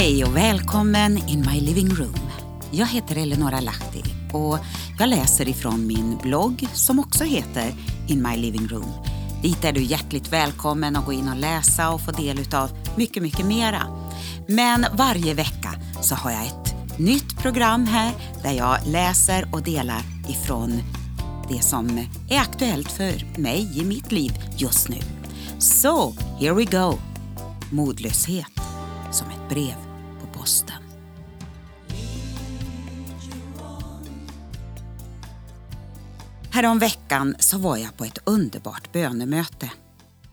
Hej och välkommen in my living room. Jag heter Eleonora Lahti och jag läser ifrån min blogg som också heter In my living room. Dit är du hjärtligt välkommen att gå in och läsa och få del av mycket, mycket mera. Men varje vecka så har jag ett nytt program här där jag läser och delar ifrån det som är aktuellt för mig i mitt liv just nu. So, here we go! Modlöshet som ett brev posten. Häromveckan så var jag på ett underbart bönemöte.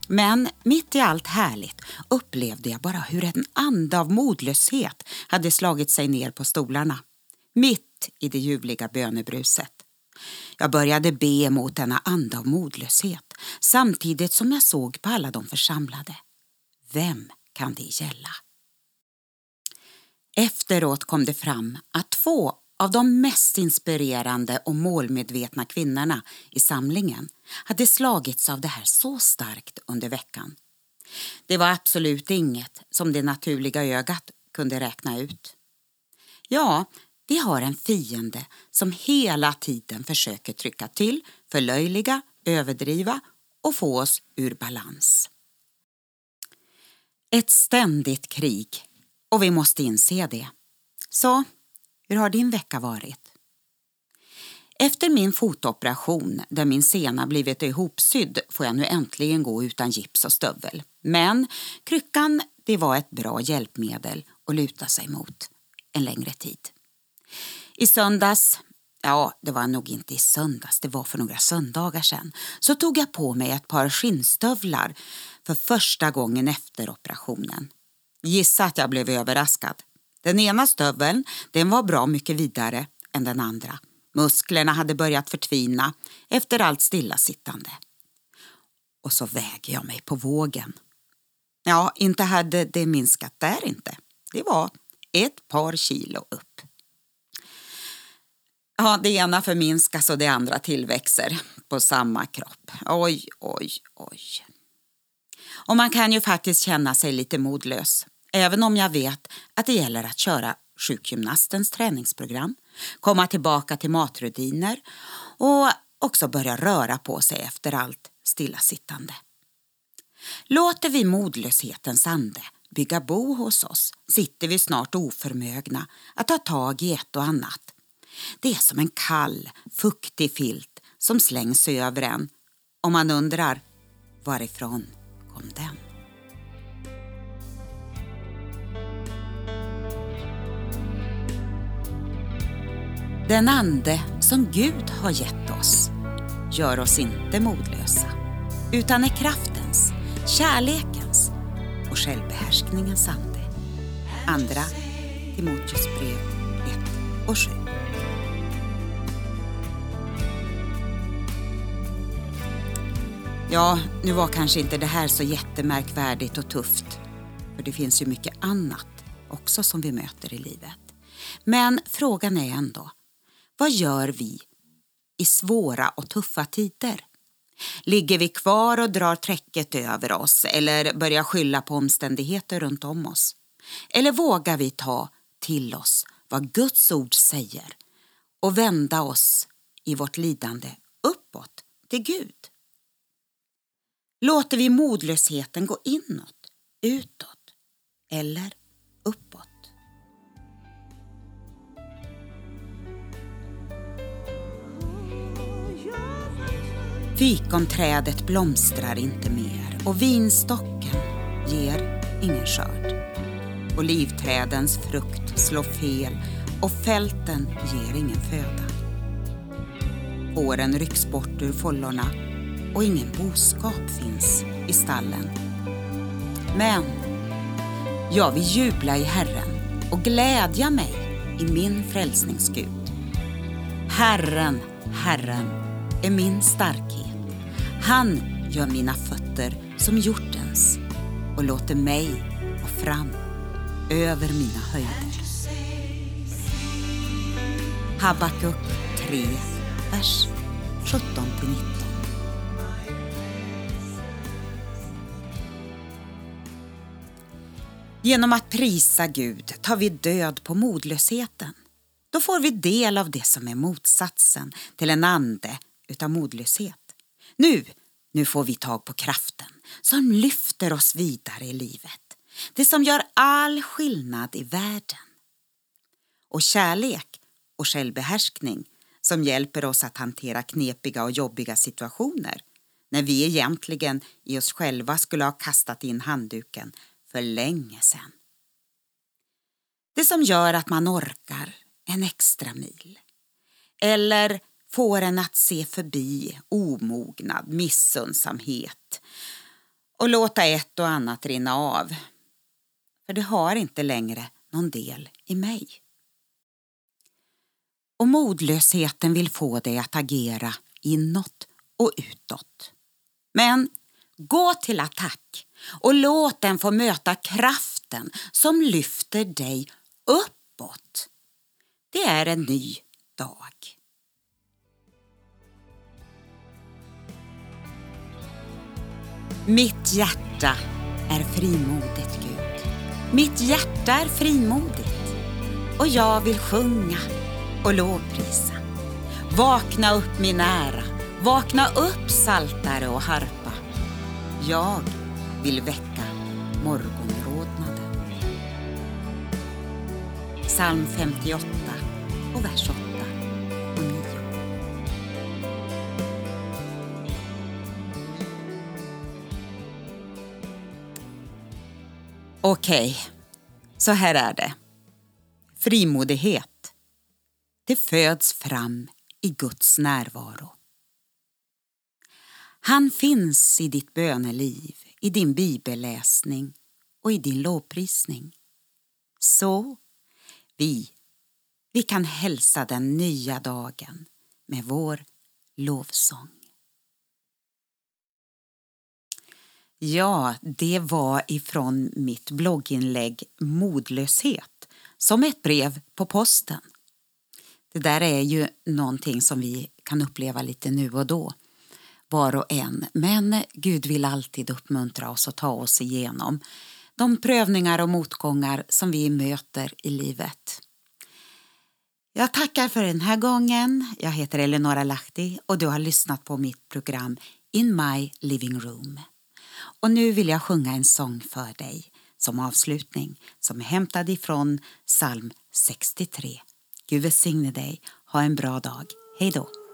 Men mitt i allt härligt upplevde jag bara hur en ande av modlöshet hade slagit sig ner på stolarna. Mitt i det ljuvliga bönebruset. Jag började be mot denna ande av modlöshet samtidigt som jag såg på alla de församlade. Vem kan det gälla? Efteråt kom det fram att två av de mest inspirerande och målmedvetna kvinnorna i samlingen hade slagits av det här så starkt under veckan. Det var absolut inget som det naturliga ögat kunde räkna ut. Ja, vi har en fiende som hela tiden försöker trycka till, förlöjliga, överdriva och få oss ur balans. Ett ständigt krig och vi måste inse det. Så, hur har din vecka varit? Efter min fotoperation där min sena blivit ihopsydd får jag nu äntligen gå utan gips och stövel. Men kryckan det var ett bra hjälpmedel att luta sig mot en längre tid. I söndags, ja det var nog inte i söndags, det var för några söndagar sedan, så tog jag på mig ett par skinnstövlar för första gången efter operationen. Gissa att jag blev överraskad. Den ena stöveln den var bra mycket vidare än den andra. Musklerna hade börjat förtvina efter allt stillasittande. Och så väger jag mig på vågen. Ja, inte hade det minskat där inte. Det var ett par kilo upp. Ja, det ena förminskas och det andra tillväxer på samma kropp. Oj, oj, oj. Och man kan ju faktiskt känna sig lite modlös. Även om jag vet att det gäller att köra sjukgymnastens träningsprogram, komma tillbaka till matrutiner och också börja röra på sig efter allt stillasittande. Låter vi modlöshetens ande bygga bo hos oss sitter vi snart oförmögna att ta tag i ett och annat. Det är som en kall, fuktig filt som slängs över en och man undrar varifrån om den? Den ande som Gud har gett oss gör oss inte modlösa utan är kraftens, kärlekens och självbehärskningens ande. Andra Timoteus brev 1 och 7. Ja, nu var kanske inte det här så jättemärkvärdigt och tufft. För det finns ju mycket annat också som vi möter i livet. Men frågan är ändå, vad gör vi i svåra och tuffa tider? Ligger vi kvar och drar täcket över oss eller börjar skylla på omständigheter runt om oss? Eller vågar vi ta till oss vad Guds ord säger och vända oss i vårt lidande uppåt till Gud? Låter vi modlösheten gå inåt, utåt eller uppåt? Fikonträdet blomstrar inte mer och vinstocken ger ingen skörd. Olivträdens frukt slår fel och fälten ger ingen föda. Fåren rycks bort ur follorna och ingen boskap finns i stallen. Men jag vill jubla i Herren och glädja mig i min frälsningsgud. Herren, Herren är min starkhet. Han gör mina fötter som hjortens och låter mig gå fram över mina höjder. Habakuk 3, vers 17-19. Genom att prisa Gud tar vi död på modlösheten. Då får vi del av det som är motsatsen till en ande utav modlöshet. Nu, nu får vi tag på kraften som lyfter oss vidare i livet. Det som gör all skillnad i världen. Och kärlek och självbehärskning som hjälper oss att hantera knepiga och jobbiga situationer när vi egentligen i oss själva skulle ha kastat in handduken för länge sedan. Det som gör att man orkar en extra mil eller får en att se förbi omognad, missundsamhet och låta ett och annat rinna av. För det har inte längre någon del i mig. Och modlösheten vill få dig att agera inåt och utåt. Men gå till attack och låt den få möta kraften som lyfter dig uppåt. Det är en ny dag. Mitt hjärta är frimodigt, Gud. Mitt hjärta är frimodigt och jag vill sjunga och lovprisa. Vakna upp min ära, vakna upp saltare och harpa. Jag vill väcka morgonrodnaden. Psalm 58 och vers 8 och 9. Okej, så här är det. Frimodighet, det föds fram i Guds närvaro. Han finns i ditt böneliv, i din bibelläsning och i din lovprisning. Så vi, vi kan hälsa den nya dagen med vår lovsång. Ja, det var ifrån mitt blogginlägg Modlöshet som ett brev på posten. Det där är ju någonting som vi kan uppleva lite nu och då, var och en. Men Gud vill alltid uppmuntra oss och ta oss igenom de prövningar och motgångar som vi möter i livet. Jag tackar för den här gången. Jag heter Eleonora Lahti och du har lyssnat på mitt program In My Living Room. Och nu vill jag sjunga en sång för dig som avslutning som är hämtad ifrån psalm 63. Gud välsigne dig. Ha en bra dag. Hej då.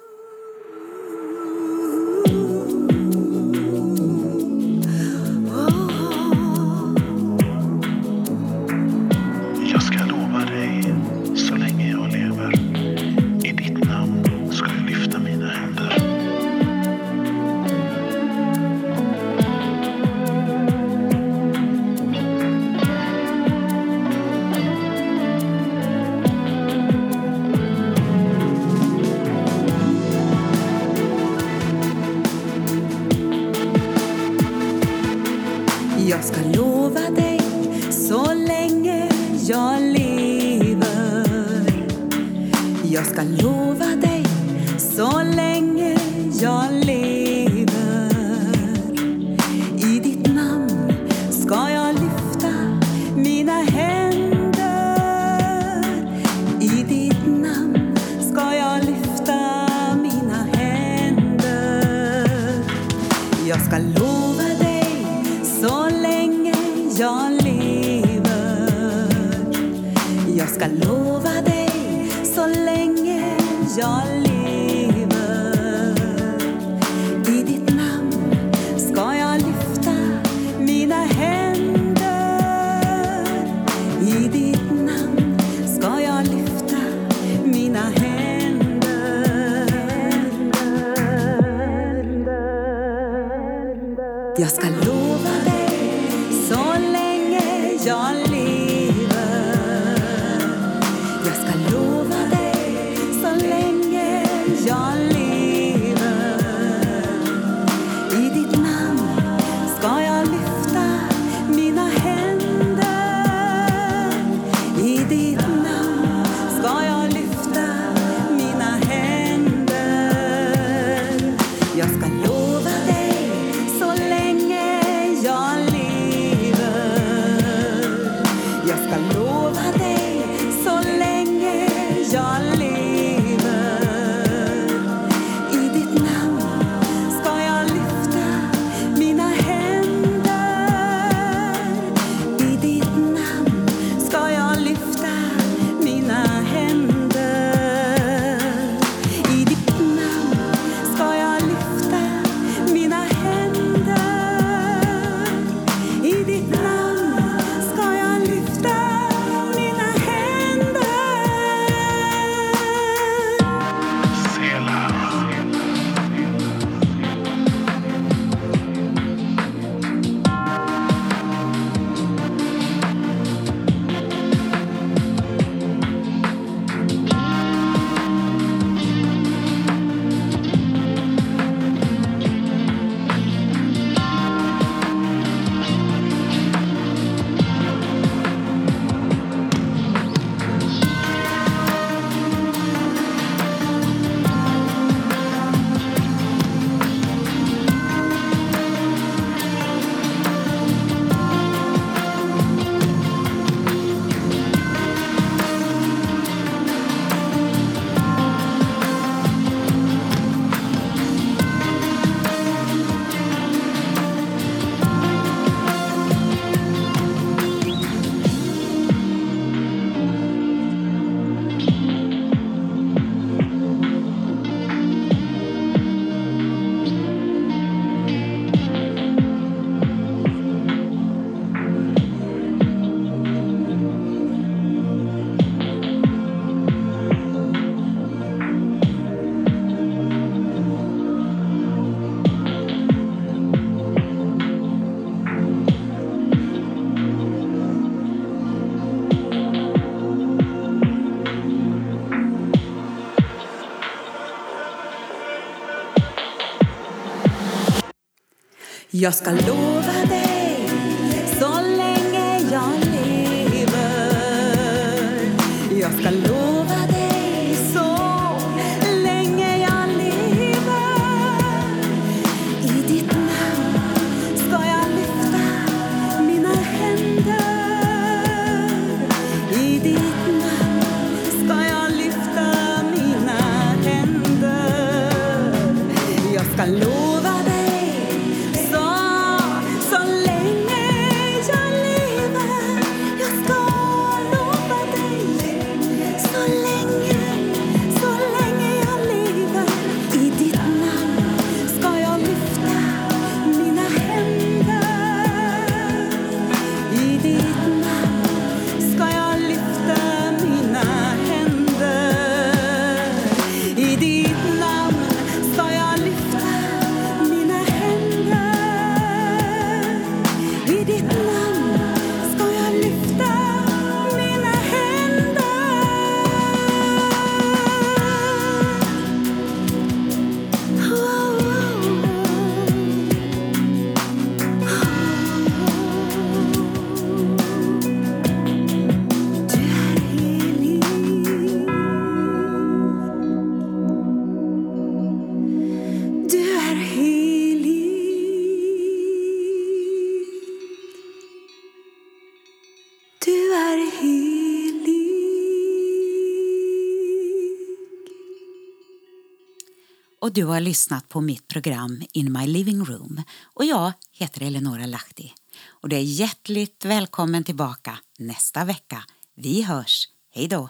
Mina Jag ska lova dig och du har lyssnat på mitt program In My Living Room. Och jag heter Eleonora Lahti. Och du är hjärtligt välkommen tillbaka nästa vecka. Vi hörs. Hej då!